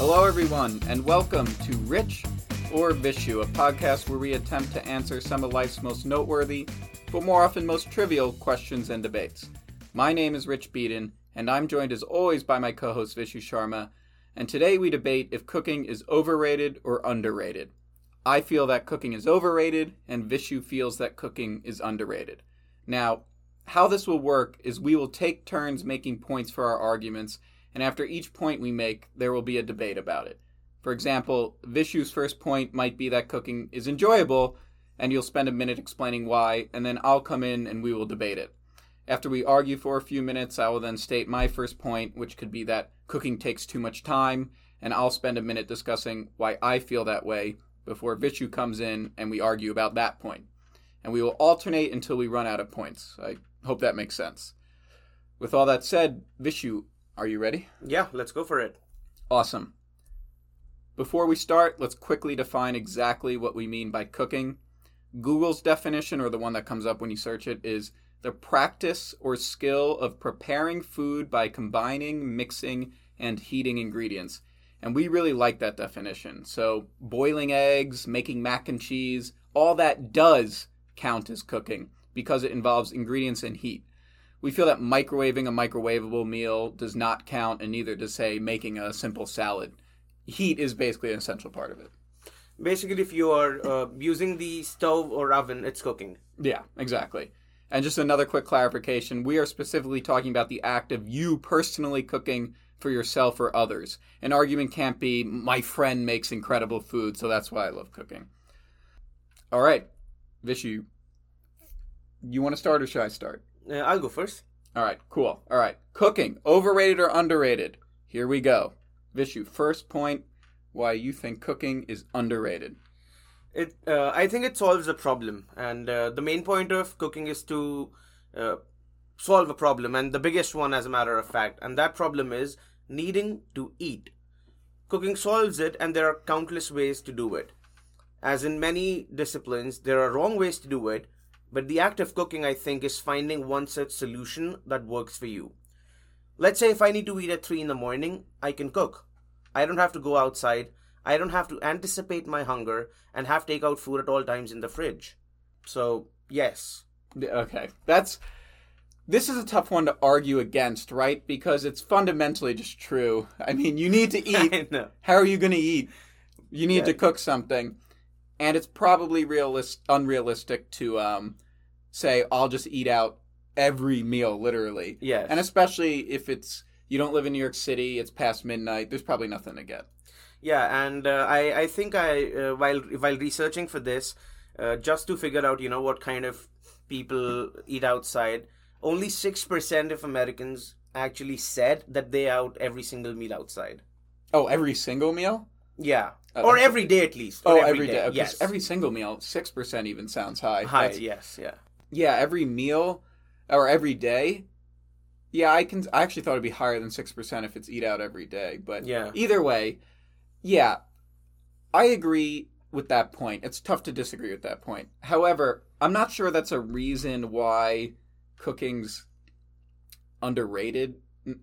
Hello, everyone, and welcome to Rich or Vishu, a podcast where we attempt to answer some of life's most noteworthy, but more often most trivial questions and debates. My name is Rich Beaton, and I'm joined as always by my co host Vishu Sharma, and today we debate if cooking is overrated or underrated. I feel that cooking is overrated, and Vishu feels that cooking is underrated. Now, how this will work is we will take turns making points for our arguments, and after each point we make, there will be a debate about it. For example, Vishu's first point might be that cooking is enjoyable, and you'll spend a minute explaining why, and then I'll come in and we will debate it. After we argue for a few minutes, I will then state my first point, which could be that cooking takes too much time, and I'll spend a minute discussing why I feel that way before Vishu comes in and we argue about that point. And we will alternate until we run out of points. I hope that makes sense. With all that said, Vishu, are you ready? Yeah, let's go for it. Awesome. Before we start, let's quickly define exactly what we mean by cooking. Google's definition, or the one that comes up when you search it, is the practice or skill of preparing food by combining, mixing, and heating ingredients. And we really like that definition. So, boiling eggs, making mac and cheese, all that does count as cooking because it involves ingredients and heat. We feel that microwaving a microwavable meal does not count, and neither does, say, making a simple salad. Heat is basically an essential part of it. Basically, if you are uh, using the stove or oven, it's cooking. Yeah, exactly. And just another quick clarification we are specifically talking about the act of you personally cooking for yourself or others. An argument can't be, my friend makes incredible food, so that's why I love cooking. All right, Vishu, you want to start or should I start? Uh, I'll go first. All right, cool. All right, cooking, overrated or underrated? Here we go. Vishu, first point why you think cooking is underrated. It, uh, I think it solves a problem, and uh, the main point of cooking is to uh, solve a problem, and the biggest one, as a matter of fact, and that problem is needing to eat. Cooking solves it, and there are countless ways to do it. As in many disciplines, there are wrong ways to do it, but the act of cooking, I think, is finding one such solution that works for you. Let's say if I need to eat at 3 in the morning, I can cook. I don't have to go outside. I don't have to anticipate my hunger and have takeout food at all times in the fridge. So, yes. Okay. That's this is a tough one to argue against, right? Because it's fundamentally just true. I mean, you need to eat. How are you going to eat? You need yeah. to cook something. And it's probably realist unrealistic to um, say I'll just eat out every meal literally. Yes. And especially if it's you don't live in New York City, it's past midnight, there's probably nothing to get. Yeah, and uh, I I think I uh, while while researching for this, uh, just to figure out you know what kind of people eat outside, only six percent of Americans actually said that they out every single meal outside. Oh, every single meal? Yeah. Oh, or every day at least. oh, every day. day. Yes. Every single meal, six percent even sounds high. High. That's, yes. Yeah. Yeah. Every meal or every day. Yeah, I can. I actually thought it'd be higher than six percent if it's eat out every day. But yeah. Either way, yeah, I agree with that point. It's tough to disagree with that point. However, I'm not sure that's a reason why cooking's underrated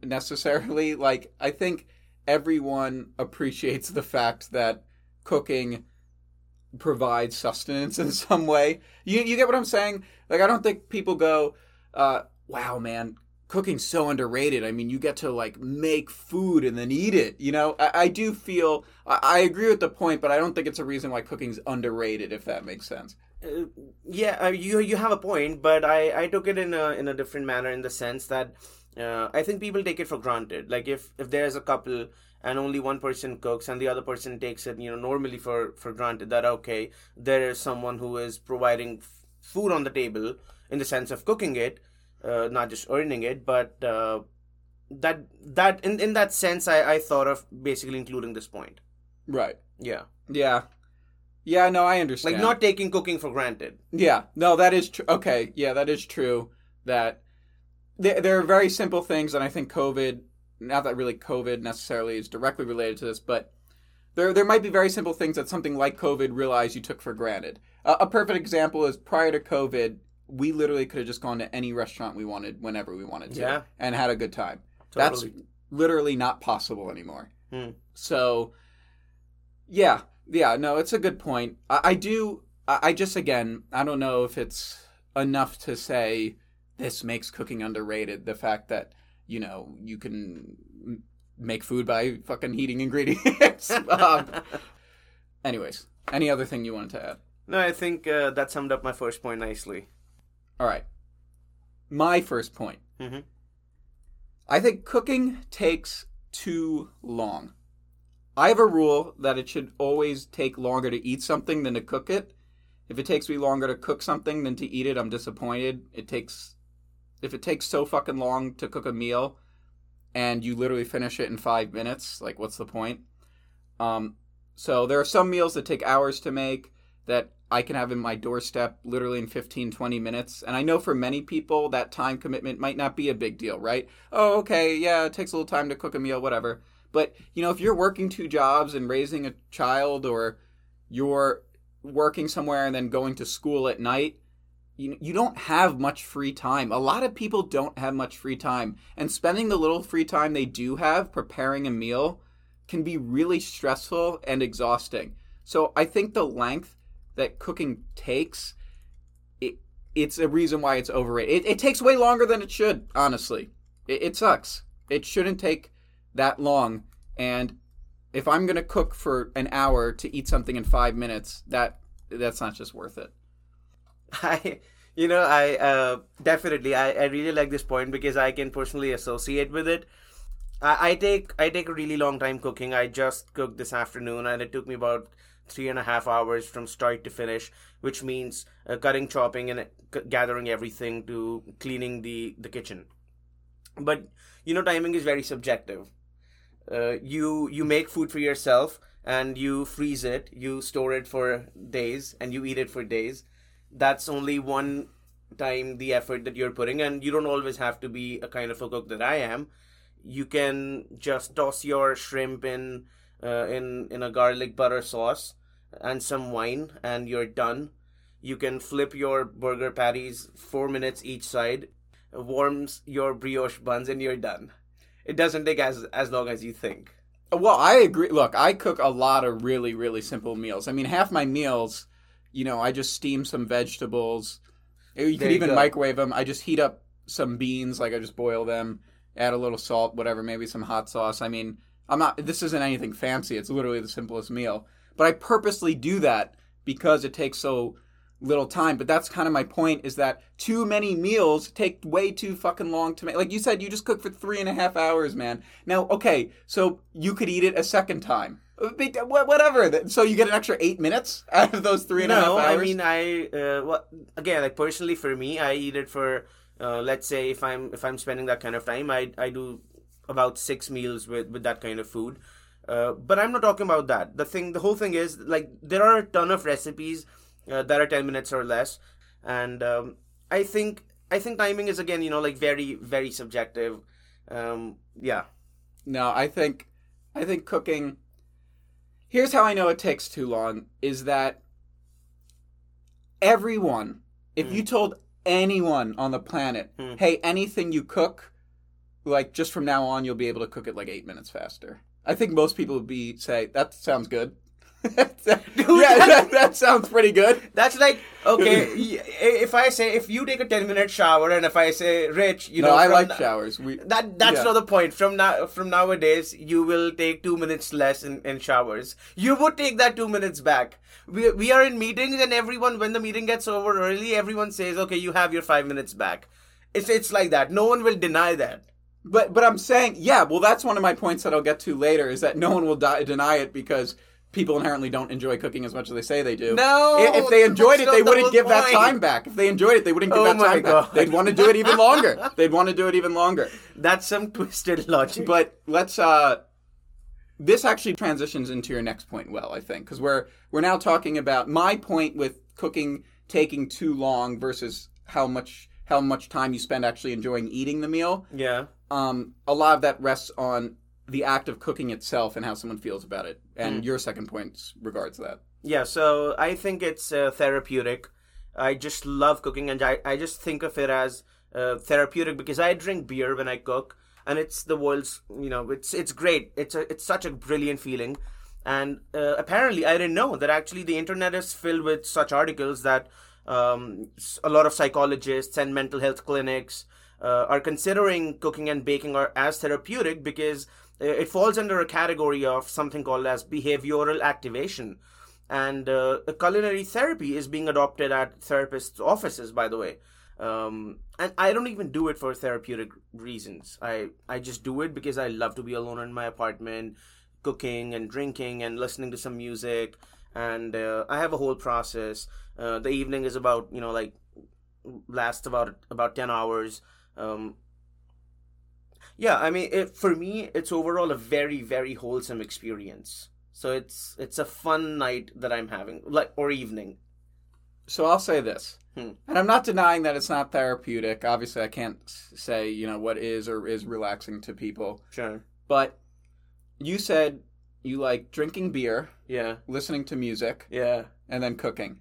necessarily. Like, I think everyone appreciates the fact that cooking provides sustenance in some way. You you get what I'm saying? Like, I don't think people go, uh, "Wow, man, cooking's so underrated. I mean, you get to like make food and then eat it. You know, I, I do feel I, I, agree with the point, but I don't think it's a reason why cooking's underrated. If that makes sense. Uh, yeah, uh, you you have a point, but I I took it in a in a different manner in the sense that uh, I think people take it for granted. Like if if there's a couple and only one person cooks and the other person takes it, you know, normally for for granted that okay, there is someone who is providing f- food on the table in the sense of cooking it uh, not just earning it, but uh, that that in in that sense, I I thought of basically including this point. Right. Yeah. Yeah. Yeah. No, I understand. Like not taking cooking for granted. Yeah. No, that is true. Okay. Yeah, that is true. That there there are very simple things, and I think COVID. Not that really COVID necessarily is directly related to this, but there there might be very simple things that something like COVID realized you took for granted. Uh, a perfect example is prior to COVID, we literally could have just gone to any restaurant we wanted whenever we wanted to yeah. and had a good time. Totally. That's literally not possible anymore. Hmm. So, yeah, yeah, no, it's a good point. I, I do. I, I just again, I don't know if it's enough to say this makes cooking underrated. The fact that you know you can make food by fucking heating ingredients. um, anyways, any other thing you wanted to add? No, I think uh, that summed up my first point nicely. All right, my first point. Mhm. I think cooking takes too long. I have a rule that it should always take longer to eat something than to cook it. If it takes me longer to cook something than to eat it, I'm disappointed. It takes if it takes so fucking long to cook a meal and you literally finish it in 5 minutes, like what's the point? Um so there are some meals that take hours to make that I can have in my doorstep literally in 15, 20 minutes. And I know for many people that time commitment might not be a big deal, right? Oh, okay, yeah, it takes a little time to cook a meal, whatever. But, you know, if you're working two jobs and raising a child or you're working somewhere and then going to school at night, you, you don't have much free time. A lot of people don't have much free time. And spending the little free time they do have preparing a meal can be really stressful and exhausting. So I think the length that cooking takes, it, it's a reason why it's overrated. It, it takes way longer than it should, honestly. It, it sucks. It shouldn't take that long. And if I'm gonna cook for an hour to eat something in five minutes, that that's not just worth it. I, you know, I uh, definitely, I, I really like this point because I can personally associate with it. I, I take I take a really long time cooking. I just cooked this afternoon, and it took me about three and a half hours from start to finish, which means uh, cutting, chopping, and uh, c- gathering everything to cleaning the the kitchen. But you know, timing is very subjective. Uh, you you make food for yourself and you freeze it, you store it for days, and you eat it for days. That's only one time the effort that you're putting, and you don't always have to be a kind of a cook that I am. You can just toss your shrimp in uh, in in a garlic butter sauce and some wine, and you're done. You can flip your burger patties four minutes each side, warms your brioche buns, and you're done. It doesn't take as as long as you think. Well, I agree. Look, I cook a lot of really, really simple meals. I mean, half my meals, you know, I just steam some vegetables. You could even go. microwave them. I just heat up some beans, like I just boil them, add a little salt, whatever, maybe some hot sauce. I mean, I'm not. This isn't anything fancy. It's literally the simplest meal. But I purposely do that because it takes so little time. But that's kind of my point: is that too many meals take way too fucking long to make. Like you said, you just cook for three and a half hours, man. Now, okay, so you could eat it a second time. Whatever. So you get an extra eight minutes out of those three and a half no, hours. I mean I uh, well, again like personally for me, I eat it for uh, let's say if I'm if I'm spending that kind of time, I I do about six meals with with that kind of food. Uh, but I'm not talking about that. The thing, the whole thing is like there are a ton of recipes uh, that are ten minutes or less, and um, I think I think timing is again you know like very very subjective. Um, yeah, No, I think I think cooking Here's how I know it takes too long is that everyone if you told anyone on the planet, Hmm. "Hey, anything you cook like just from now on you'll be able to cook it like 8 minutes faster." I think most people would be say, "That sounds good." Yeah, that, that sounds pretty good. That's like okay. if I say if you take a ten minute shower, and if I say Rich, you no, know, I like na- showers. We That that's Yeah. not the point. From now from nowadays, you will take two minutes less in, in showers. You would take that two minutes back. We we are in meetings, and everyone when the meeting gets over early, everyone says, "Okay, you have your five minutes back." It's it's like that. No one will deny that. But but I'm saying, yeah, well, that's one of my points that I'll get to later is that no one will di- deny it because people inherently don't enjoy cooking as much as they say they do. No, I- if they enjoyed it, they wouldn't give that time back. If they enjoyed it, they wouldn't give Oh that time God. back. They'd want to do it even longer. They'd want to do it even longer. That's some twisted logic. But let's. uh This actually transitions into your next point well, I think, because we're we're now talking about my point with cooking taking too long versus how much how much time you spend actually enjoying eating the meal yeah. um, a lot of that rests on the act of cooking itself and how someone feels about it. And your second point regards that. Yeah, so I think it's uh, therapeutic. I just love cooking, and I, I just think of it as uh, therapeutic because I drink beer when I cook. and it's the world's you know it's it's great. It's a it's such a brilliant feeling, and uh, apparently I didn't know that actually the internet is filled with such articles that um, a lot of psychologists and mental health clinics uh, are considering cooking and baking are as therapeutic because it falls under a category of something called as behavioral activation and uh, culinary therapy is being adopted at therapists' offices, by the way. Um, and I don't even do it for therapeutic reasons. I I just do it because I love to be alone in my apartment, cooking and drinking and listening to some music. And uh, I have a whole process. Uh, the evening is about you know like lasts about about ten hours. Um, yeah, I mean, it, for me, it's overall a very very wholesome experience. So it's it's a fun night that I'm having, like or evening. So I'll say this, Hmm. and I'm not denying that it's not therapeutic. Obviously, I can't say you know what is or is relaxing to people. Sure. But you said you like drinking beer, Yeah. listening to music, Yeah. and then cooking.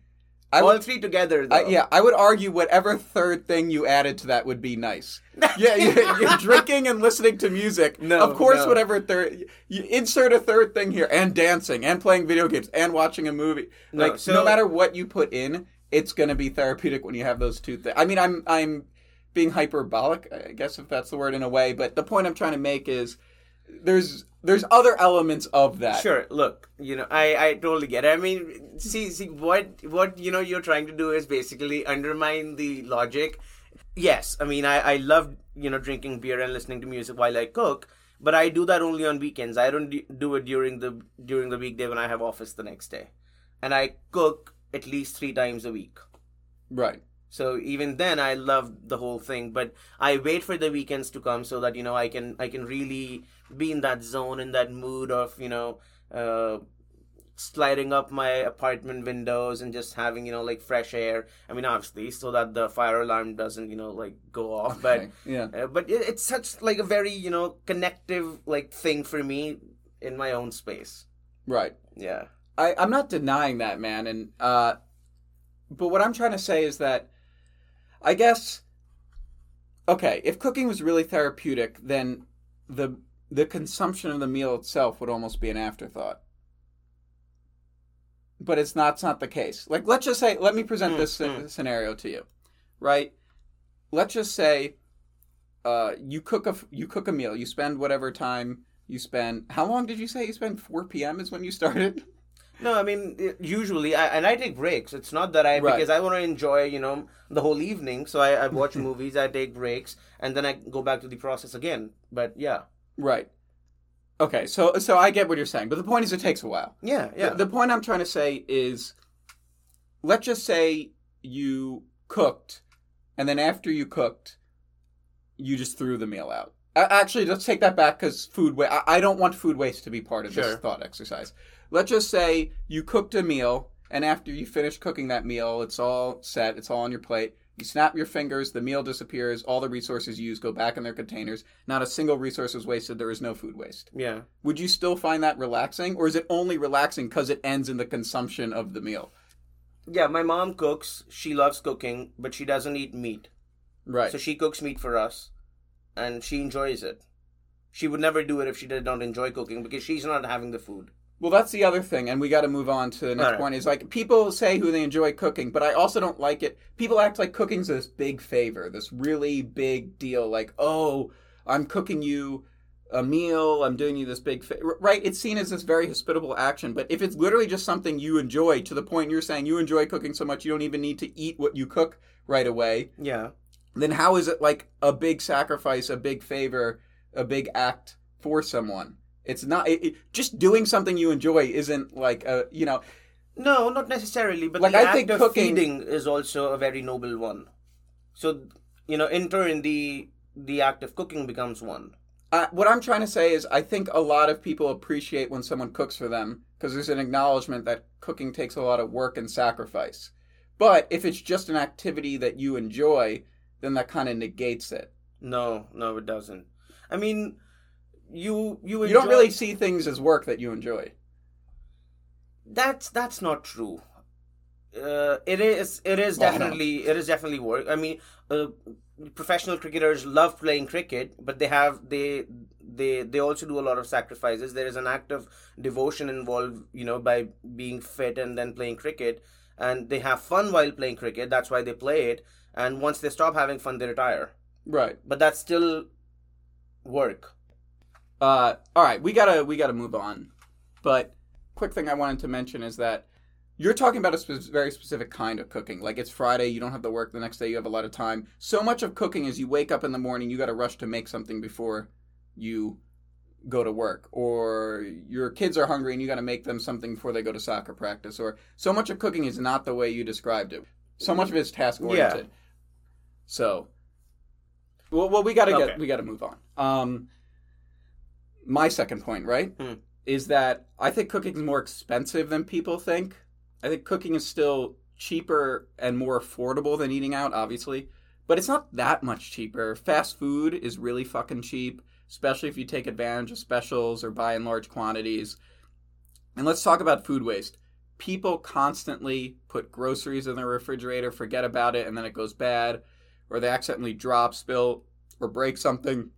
I All would, three together. I, yeah, I would argue whatever third thing you added to that would be nice. Yeah, you, you're drinking and listening to music. No, of course, no. whatever third you insert a third thing here, and dancing, and playing video games, and watching a movie. No, Like so- no matter what you put in, it's gonna be therapeutic when you have those two things. I mean, I'm I'm being hyperbolic, I guess if that's the word in a way, but the point I'm trying to make is there's there's other elements of that. Sure. Look, you know, I I totally get it. I mean, see, see, what what you know you're trying to do is basically undermine the logic. Yes, I mean, I I love you know drinking beer and listening to music while I cook, but I do that only on weekends. I don't do it during the during the weekday when I have office the next day, and I cook at least three times a week. Right. So even then, I love the whole thing, but I wait for the weekends to come so that you know I can I can really be in that zone, in that mood of you know uh, sliding up my apartment windows and just having you know like fresh air. I mean, obviously, so that the fire alarm doesn't you know like go off, Okay, but yeah. uh, but it, it's such like a very you know connective like thing for me in my own space. Right. Yeah. I, I'm not denying that, man. And uh, but what I'm trying to say is that I guess okay, if cooking was really therapeutic, then the the consumption of the meal itself would almost be an afterthought. But it's not. It's not the case. Like, let's just say. Let me present Mm, this mm. scenario to you, right? Let's just say, uh, you cook a you cook a meal. You spend whatever time you spend. How long did you say you spend? Four p.m. is when you started. No, I mean usually, I, and I take breaks. It's not that I Right. because I want to enjoy, you know, the whole evening. So I, I watch movies, I take breaks, and then I go back to the process again. But yeah, Right. Okay, so so I get what you're saying, but the point is it takes a while. yeah, yeah. The, the point I'm trying to say is let's just say you cooked and then after you cooked you just threw the meal out. Actually, let's take that back cuz food wa- I I don't want food waste to be part of this thought exercise. Let's just say you cooked a meal and after you finish cooking that meal, it's all set, it's all on your plate. You snap your fingers, the meal disappears, all the resources used go back in their containers. Not a single resource was wasted, there is no food waste. yeah. Would you still find that relaxing, or is it only relaxing because it ends in the consumption of the meal? Yeah, my mom cooks. She loves cooking, but she doesn't eat meat. Right. So she cooks meat for us, and she enjoys it. She would never do it if she did not enjoy cooking because she's not having the food. Well, that's the other thing, and we got to move on to the next Alright. point. Is like people say who they enjoy cooking, but I also don't like it. People act like cooking's this big favor, this really big deal. Like, oh, I'm cooking you a meal. I'm doing you this big favor. Right? It's seen as this very hospitable action, but if it's literally just something you enjoy, to the point you're saying you enjoy cooking so much you don't even need to eat what you cook right away. Yeah. then how is it like a big sacrifice, a big favor, a big act for someone? It's not it, it- just doing something you enjoy isn't like a you know No, not necessarily, but Like, the I act think of cooking- feeding is also a very noble one. So, you know, in turn, the the act of cooking becomes one. uh, what I'm trying to say is I think a lot of people appreciate when someone cooks for them because there's an acknowledgement that cooking takes a lot of work and sacrifice. But if it's just an activity that you enjoy, then that kind of negates it. No, no, it doesn't. I mean, you you You don't really see things as work that you enjoy. That's that's not true. uh, it is it is Well, I don't- definitely it is definitely work. I mean, uh, professional cricketers love playing cricket, but they have they they they also do a lot of sacrifices. There is an act of devotion involved, you know, by being fit and then playing cricket, and they have fun while playing cricket. That's why they play it. And once they stop having fun, they retire. Right. But that's still work. Uh, all right, we gotta we gotta move on. But quick thing I wanted to mention is that you're talking about a spe- very specific kind of cooking. Like it's Friday, you don't have to work the next day, you have a lot of time. So much of cooking is you wake up in the morning, you got to rush to make something before you go to work, or your kids are hungry and you got to make them something before they go to soccer practice. Or so much of cooking is not the way you described it. So much of it is task oriented. Yeah. So, well, well, we got to get we got to move on. Um, my second point, right, Hmm. is that I think cooking is more expensive than people think. I think cooking is still cheaper and more affordable than eating out, obviously, but it's not that much cheaper. Fast food is really fucking cheap, especially if you take advantage of specials or buy in large quantities. And let's talk about food waste. People constantly put groceries in their refrigerator, forget about it, and then it goes bad, or they accidentally drop, spill, or break something,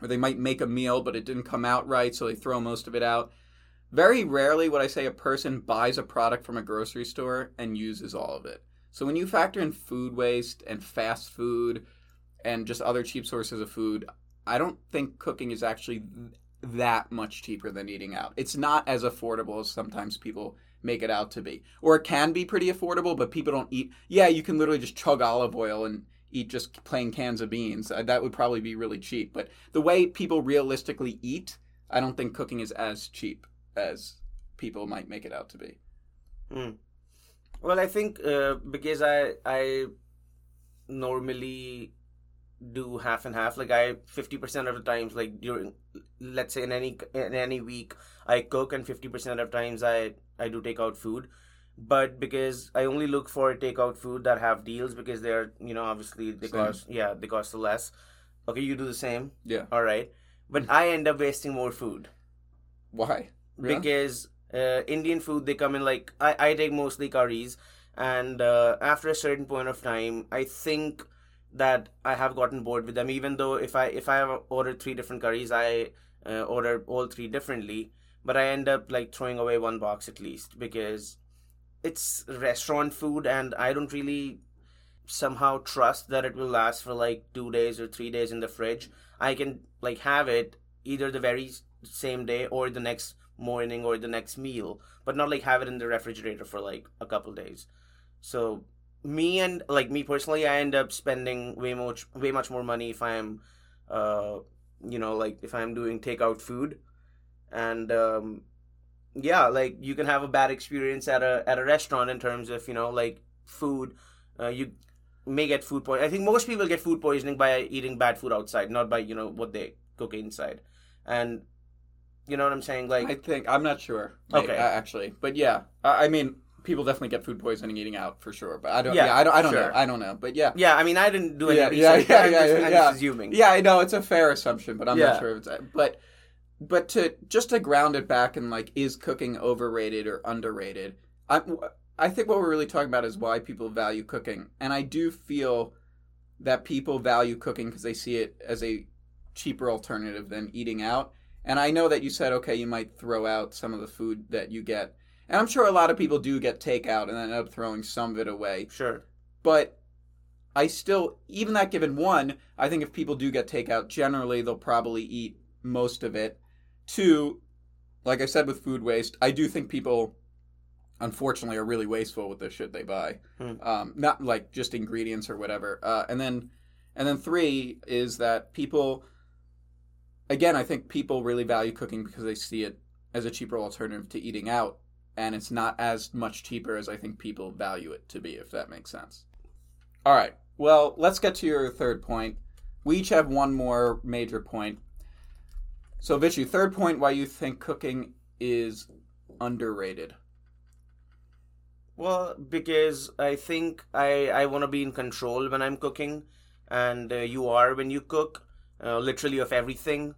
or they might make a meal but it didn't come out right, so they throw most of it out. Very rarely would I say a person buys a product from a grocery store and uses all of it. So when you factor in food waste and fast food and just other cheap sources of food, I don't think cooking is actually that much cheaper than eating out. It's not as affordable as sometimes people make it out to be. Or it can be pretty affordable, but people don't eat. Yeah, you can literally just chug olive oil and eat just plain cans of beans. Uh, That would probably be really cheap. But the way people realistically eat, I don't think cooking is as cheap as people might make it out to be. Well, I think uh, because I I normally do half and half. Like I fifty percent of the times, like during let's say in any in any week, I cook, and fifty percent of times I I do take out food. But because I only look for takeout food that have deals because they're you know obviously they Same. cost yeah they cost less. Okay, you do the same. Yeah. All right, but I end up wasting more food Why? Really? because uh, Indian food they come in like I, I take mostly curries and uh, after a certain point of time I think that I have gotten bored with them even though if I if I have ordered three different curries I uh, order all three differently but I end up like throwing away one box at least because it's restaurant food and I don't really somehow trust that it will last for like two days or three days in the fridge I can like have it either the very same day or the next morning or the next meal, but not like have it in the refrigerator for like a couple days. So me and like me personally, I end up spending way much way much more money if I'm, uh, you know, like if I'm doing takeout food, and um, yeah, like you can have a bad experience at a at a restaurant in terms of you know like food, uh, you may get food poisoning. I think most people get food poisoning by eating bad food outside, not by you know what they cook inside, and you know what I'm saying, like. I think I'm not sure. Okay. uh, actually, but yeah, I, I mean, people definitely get food poisoning eating out for sure. But I don't. Yeah, Yeah, I don't. I don't know. I don't know. But yeah, Yeah, I mean, I didn't do any Yeah, research. yeah, yeah, I'm yeah, just, yeah, I'm yeah. just assuming. yeah, I know it's a fair assumption, but I'm Yeah. not sure if it's. But but to just to ground it back and like, is cooking overrated or underrated? I I think what we're really talking about is why people value cooking, and I do feel that people value cooking because they see it as a cheaper alternative than eating out. And I know that you said, okay, you might throw out some of the food that you get. And I'm sure a lot of people do get takeout and then end up throwing some of it away. Sure. But I still, even that given one, I think if people do get takeout, generally they'll probably eat most of it. Two, like I said with food waste, I do think people, unfortunately, are really wasteful with the shit they buy. Hmm. Um, not like just ingredients or whatever. Uh, and then, and then three is that people, again, I think people really value cooking because they see it as a cheaper alternative to eating out, and it's not as much cheaper as I think people value it to be, if that makes sense. All right. Well, let's get to your third point. We each have one more major point. So, Vishu, third point why you think cooking is underrated. Well, because I think I I want to be in control when I'm cooking, and uh, you are when you cook, uh, literally of everything,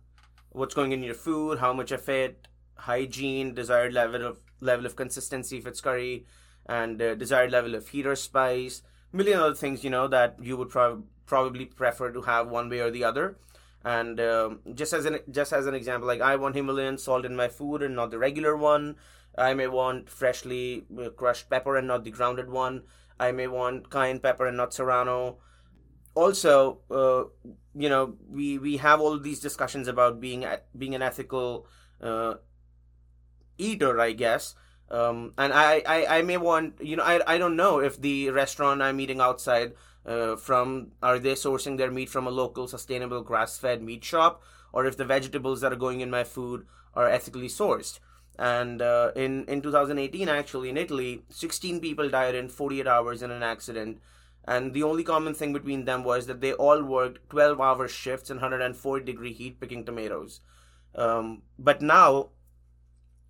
what's going in your food, how much of it, hygiene, desired level of level of consistency if it's curry, and uh, desired level of heat or spice, million other things you know that you would prob- probably prefer to have one way or the other. And um, just as an just as an example, like I want Himalayan salt in my food and not the regular one. I may want freshly uh, crushed pepper and not the grounded one. I may want cayenne pepper and not serrano. Also, uh, you know, we we have all these discussions about being being an ethical uh, eater, I guess. Um, and I, I, I may want, you know, I, I don't know if the restaurant I'm eating outside uh, from are they sourcing their meat from a local sustainable grass-fed meat shop? Or if the vegetables that are going in my food are ethically sourced? And uh, in in 2018 actually in Italy 16 people died in 48 hours in an accident. And the only common thing between them was that they all worked 12 hour shifts in 104 degree heat picking tomatoes. Um, but now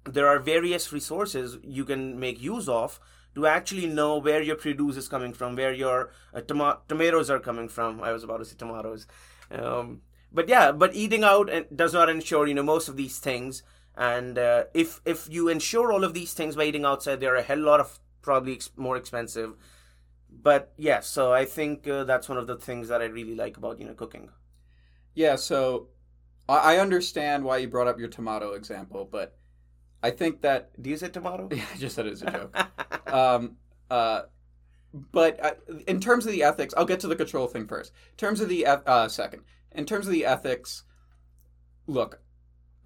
there are various resources you can make use of to actually know where your produce is coming from, where your uh, tom- tomatoes are coming from. I was about to say tomatoes. Um, but yeah, but eating out does not ensure you know most of these things. And uh, if if you ensure all of these things by eating outside, they're a hell lot of probably ex- more expensive. But yeah, so I think uh, that's one of the things that I really like about you know cooking. Yeah, so I understand why you brought up your tomato example, but I think that do you say tomato? Yeah, I just said it as a joke. um, uh, but uh, in terms of the ethics, I'll get to the control thing first. In terms of the uh, second, in terms of the ethics, look,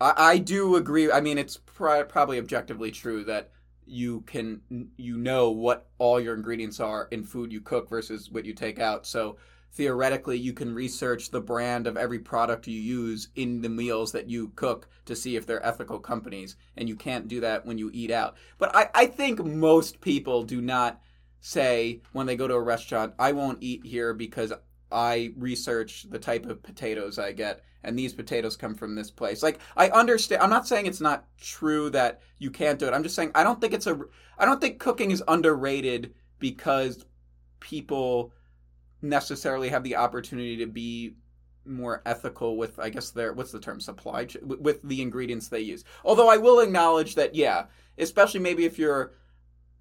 I, I do agree. I mean, it's pr- probably objectively true that you can you know what all your ingredients are in food you cook versus what you take out. So theoretically you can research the brand of every product you use in the meals that you cook to see if they're ethical companies and you can't do that when you eat out. But i, I think most people do not say when they go to a restaurant i won't eat here because i research the type of potatoes i get and these potatoes come from this place. Like i understand i'm not saying it's not true that you can't do it. I'm just saying i don't think it's a i don't think cooking is underrated because people necessarily have the opportunity to be more ethical with i guess their what's the term supply ch- with the ingredients they use. Although i will acknowledge that yeah especially maybe if you're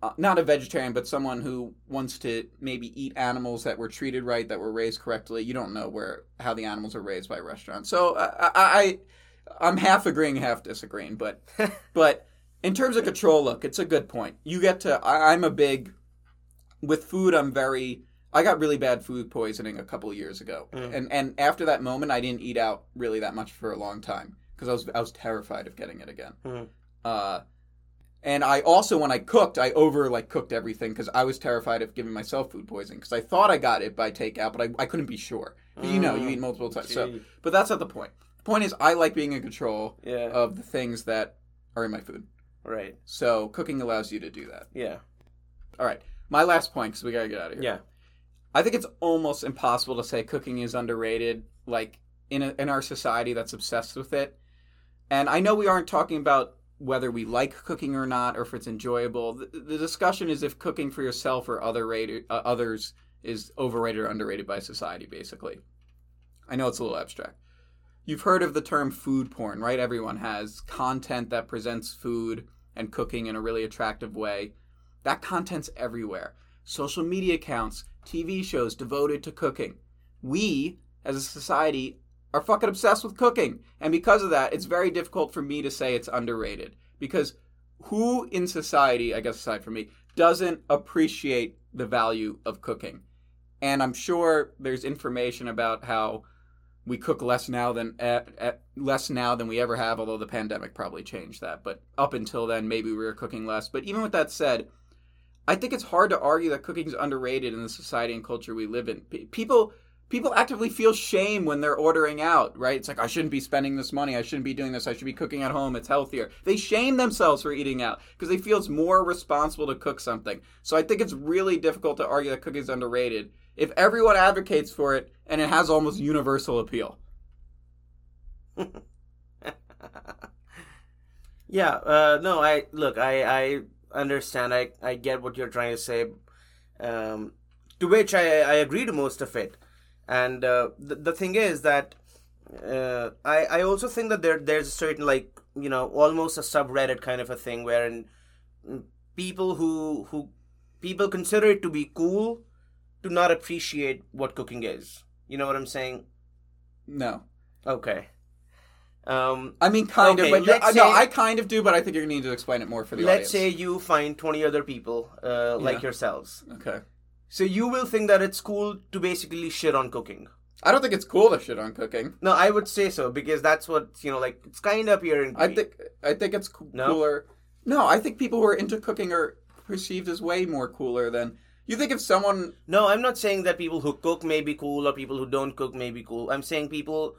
uh, not a vegetarian but someone who wants to maybe eat animals that were treated right that were raised correctly you don't know where how the animals are raised by restaurants so uh, I, I i'm half agreeing half disagreeing but but in terms of control look it's a good point. You get to I, i'm a big with food i'm very I got really bad food poisoning a couple years ago, mm. and and after that moment, I didn't eat out really that much for a long time because I was I was terrified of getting it again. Mm. Uh, and I also when I cooked, I over like cooked everything because I was terrified of giving myself food poisoning because I thought I got it by takeout, but I, I couldn't be sure. Mm. You know, you eat mm. multiple times. Gee. So, but that's not the point. The point is, I like being in control yeah. of the things that are in my food. Right. So cooking allows you to do that. Yeah. All right. My last point because we gotta get out of here. Yeah. I think it's almost impossible to say cooking is underrated, like in a, in our society that's obsessed with it. And I know we aren't talking about whether we like cooking or not, or if it's enjoyable. The, the discussion is if cooking for yourself or other rated, uh, others is overrated or underrated by society. Basically, I know it's a little abstract. You've heard of the term food porn, right? Everyone has content that presents food and cooking in a really attractive way. That content's everywhere. Social media accounts TV shows devoted to cooking. We, as a society, are fucking obsessed with cooking. And because of that, it's very difficult for me to say it's underrated. Because who in society, I guess aside from me, doesn't appreciate the value of cooking? And I'm sure there's information about how we cook less now than uh, uh, less now than we ever have. Although the pandemic probably changed that, but up until then, maybe we were cooking less. But even with that said, I think it's hard to argue that cooking is underrated in the society and culture we live in. P- people people actively feel shame when they're ordering out, right? It's like I shouldn't be spending this money. I shouldn't be doing this. I should be cooking at home. It's healthier. They shame themselves for eating out because they feel it's more responsible to cook something. So I think it's really difficult to argue that cooking is underrated if everyone advocates for it and it has almost universal appeal. yeah, uh, no, I look, I, I understand. I I get what you're trying to say. Um, to which I I agree to most of it. And uh, the the thing is that uh, I I also think that there there's a certain like you know almost a subreddit kind of a thing wherein people who who people consider it to be cool to not appreciate what cooking is. You know what I'm saying? No. Okay. Um, I mean, kind Okay, of, but let's no, I kind of do, but I think you're going to need to explain it more for the let's audience. say you find 20 other people uh, like Yeah. yourselves. Okay. So you will think that it's cool to basically shit on cooking. I don't think it's cool to shit on cooking. No, I would say so because that's what you know. Like it's kind of here in. I think I think it's No? cooler. No, I think people who are into cooking are perceived as way more cooler than you think. If someone, No, I'm not saying that people who cook may be cool or people who don't cook may be cool. I'm saying people.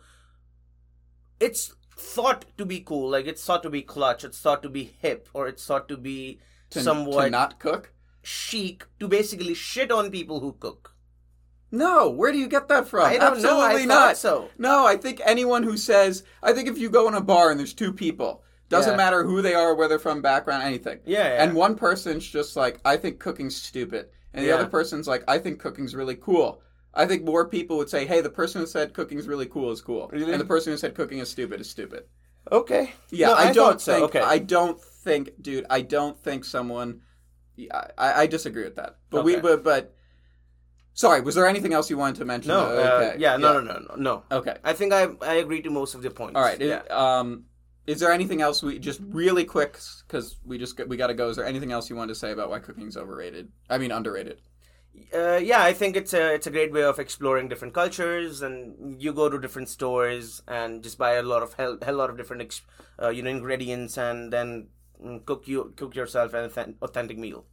It's thought to be cool, like it's thought to be clutch, it's thought to be hip, or it's thought to be to, somewhat to not cook, chic to basically shit on people who cook. no, where do you get that from? I don't know. I Absolutely not. so. No, I think anyone who says, I think if you go in a bar and there's two people, doesn't Yeah. matter who they are, where they're from, background, anything. Yeah, yeah. And one person's just like, I think cooking's stupid. And the Yeah. other person's like, I think cooking's really cool. I think more people would say, hey, the person who said cooking is really cool is cool. And the person who said cooking is stupid is stupid. Okay. Yeah, No, I, I don't so. think. Okay. I don't think, dude. I don't think someone. Yeah, I, I disagree with that. But we, Okay. but, but. Sorry, was there anything else you wanted to mention? No. Uh, Uh, okay. yeah. No. No. No. No. No. Okay. I think I I agree to most of the points. All right. Yeah. Is, um, is there anything else we just really quick because we just we got to go? Is there anything else you wanted to say about why cooking's overrated? I mean, underrated. Uh, yeah, I think it's a it's a great way of exploring different cultures, and you go to different stores and just buy a lot of hell, hell lot of different ex, uh, you know ingredients, and then mm, cook you cook yourself an authentic meal.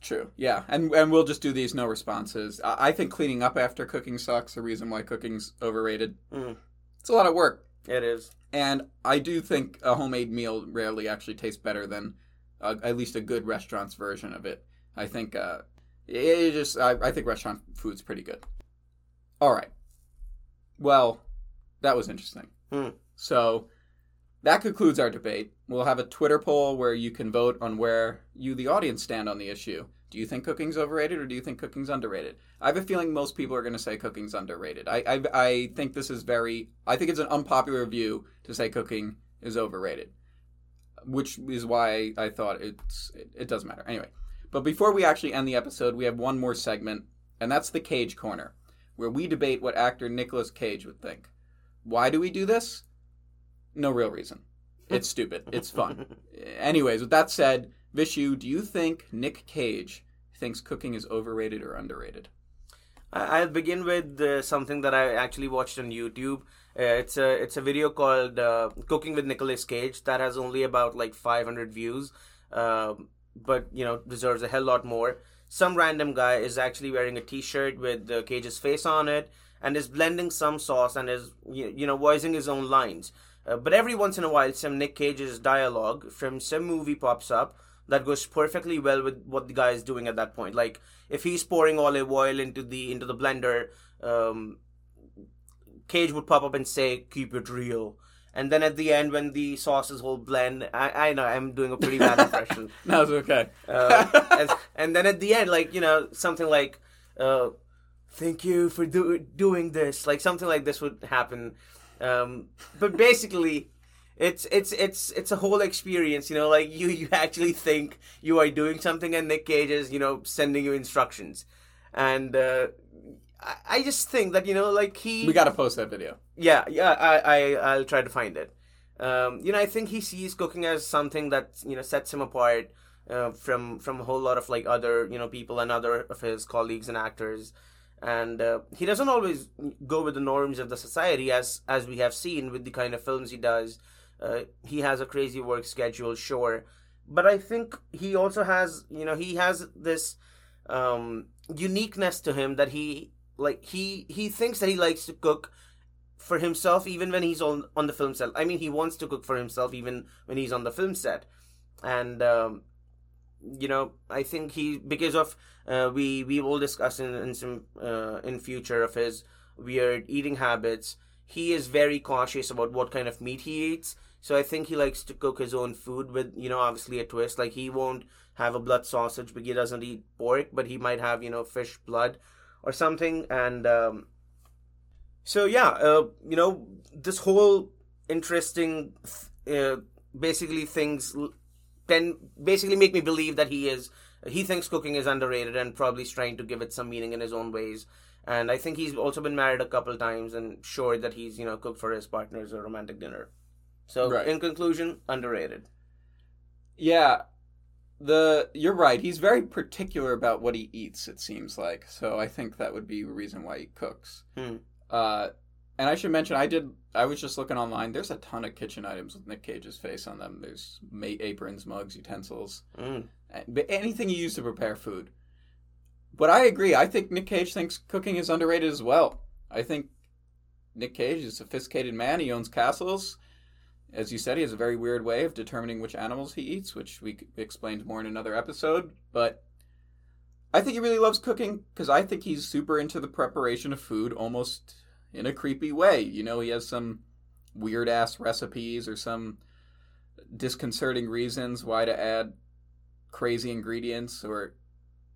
True. Yeah, and and we'll just do these no responses. I, I think cleaning up after cooking sucks. The reason why cooking's overrated. Mm. It's a lot of work. It is. And I do think a homemade meal rarely actually tastes better than uh, at least a good restaurant's version of it. I think uh, it just I, I think restaurant food's pretty good. All right. Well, that was interesting. Hmm. So that concludes our debate. We'll have a Twitter poll where you can vote on where you, the audience, stand on the issue. Do you think cooking's overrated or do you think cooking's underrated? I have a feeling most people are going to say cooking's underrated. I, I I think this is very. I think it's an unpopular view to say cooking is overrated, which is why I thought it's it, it doesn't matter anyway. But before we actually end the episode, we have one more segment, and that's the Cage Corner, where we debate what actor Nicolas Cage would think. Why do we do this? No real reason. It's stupid. It's fun. Anyways, with that said, Vishu, do you think Nick Cage thinks cooking is overrated or underrated? I- I'll begin with uh, something that I actually watched on YouTube. Uh, it's a it's a video called uh, "Cooking with Nicolas Cage" that has only about like 500 views, um, but you know deserves a hell lot more. Some random guy is actually wearing a T-shirt with uh, Cage's face on it and is blending some sauce and is you know voicing his own lines. Uh, but every once in a while, some Nick Cage's dialogue from some movie pops up that goes perfectly well with what the guy is doing at that point. Like if he's pouring olive oil into the into the blender, um, Cage would pop up and say, "Keep it real." And then at the end, when the sauces whole blend, I, I know I'm doing a pretty bad impression. No, it's okay. Uh, and, and then at the end, like you know, something like, uh, "Thank you for do- doing this," like something like this would happen. Um, but basically, it's it's it's it's a whole experience. You know, like you you actually think you are doing something, and Nick Cage is you know sending you instructions, and uh, I, I just think that you know like he we got to post that video. yeah, yeah, I, I, I'll try to find it. Um, you know, I think he sees cooking as something that you know sets him apart uh, from from a whole lot of like other you know people and other of his colleagues and actors, and uh, he doesn't always go with the norms of the society as as we have seen with the kind of films he does. Uh, he has a crazy work schedule, sure, but I think he also has you know he has this um, uniqueness to him that he like he he thinks that he likes to cook for himself even when he's on on the film set. I mean, he wants to cook for himself even when he's on the film set, and um, you know, I think he because of uh, we we will discuss in in some uh, in future of his weird eating habits. He is very cautious about what kind of meat he eats. So I think he likes to cook his own food with you know obviously a twist. Like he won't have a blood sausage because he doesn't eat pork, but he might have you know fish blood or something and. Um, so yeah, uh, you know, this whole interesting, uh, basically things tend basically make me believe that he is he thinks cooking is underrated and probably is trying to give it some meaning in his own ways. And I think he's also been married a couple times and sure that he's you know cooked for his partners a romantic dinner. So Right. in conclusion, underrated. Yeah, the you're right. He's very particular about what he eats. It seems like so. I think that would be a reason why he cooks. Hmm. Uh, and I should mention, I did. I was just looking online. There's a ton of kitchen items with Nick Cage's face on them. There's mate aprons, mugs, utensils, Mm. anything you use to prepare food. But I agree. I think Nick Cage thinks cooking is underrated as well. I think Nick Cage is a sophisticated man. He owns castles. As you said, he has a very weird way of determining which animals he eats, which we explained more in another episode. But I think he really loves cooking because I think he's super into the preparation of food almost in a creepy way. You know, he has some weird ass recipes or some disconcerting reasons why to add crazy ingredients or,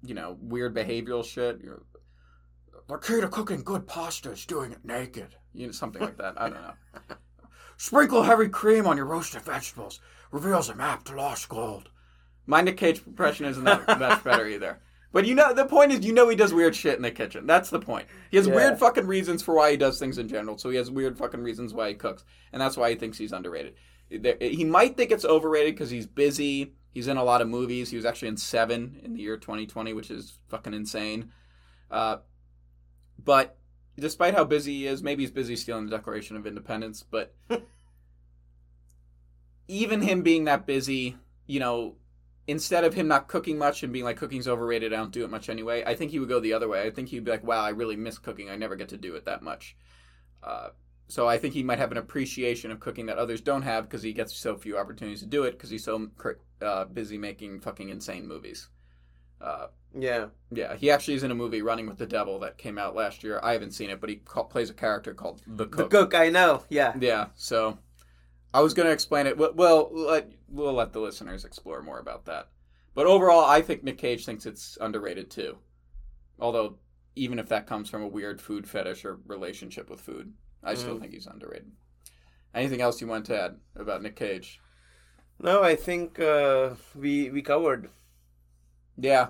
you know, weird behavioral shit. The key to cooking good pasta is doing it naked. You know, something like that. I don't know. Sprinkle heavy cream on your roasted vegetables. Reveals a map to lost gold. My Nick Cage impression isn't that much better either. But you know, the point is, you know, he does weird shit in the kitchen. That's the point. He has Yeah. weird fucking reasons for why he does things in general. So he has weird fucking reasons why he cooks, and that's why he thinks he's underrated. He might think it's overrated because he's busy. He's in a lot of movies. He was actually in seven in the year 2020, which is fucking insane. Uh, but despite how busy he is, maybe he's busy stealing the Declaration of Independence. But even him being that busy, you know, instead of him not cooking much and being like cooking's overrated, I don't do it much anyway. I think he would go the other way. I think he'd be like, wow, I really miss cooking. I never get to do it that much. Uh, so I think he might have an appreciation of cooking that others don't have because he gets so few opportunities to do it because he's so uh, busy making fucking insane movies. Uh, Yeah. yeah, he actually is in a movie, Running with the Devil, that came out last year. I haven't seen it, but he ca- plays a character called the Cook. The Cook. I know. Yeah. Yeah, so I was going to explain it. Well, Well, let, we'll let the listeners explore more about that. But overall, I think Nick Cage thinks it's underrated too. Although, even if that comes from a weird food fetish or relationship with food, I still Mm. think he's underrated. Anything else you want to add about Nick Cage? No, I think uh, we we covered. Yeah.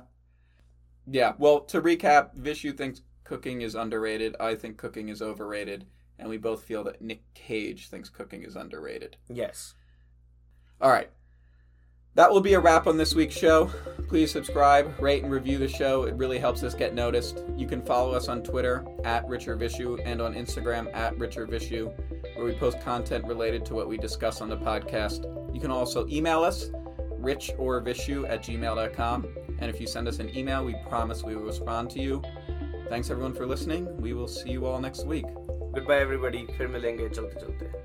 Yeah. Well, to recap, Vishu thinks cooking is underrated. I think cooking is overrated. And we both feel that Nick Cage thinks cooking is underrated. Yes. All right. That will be a wrap on this week's show. Please subscribe, rate, and review the show. It really helps us get noticed. You can follow us on Twitter at Rich or Vishu and on Instagram at Rich or Vishu, where we post content related to what we discuss on the podcast. You can also email us, richorvishu at gmail.com. And if you send us an email, we promise we will respond to you. Thanks everyone for listening. We will see you all next week. Goodbye, everybody. फिर मिलेंगे चलते चलते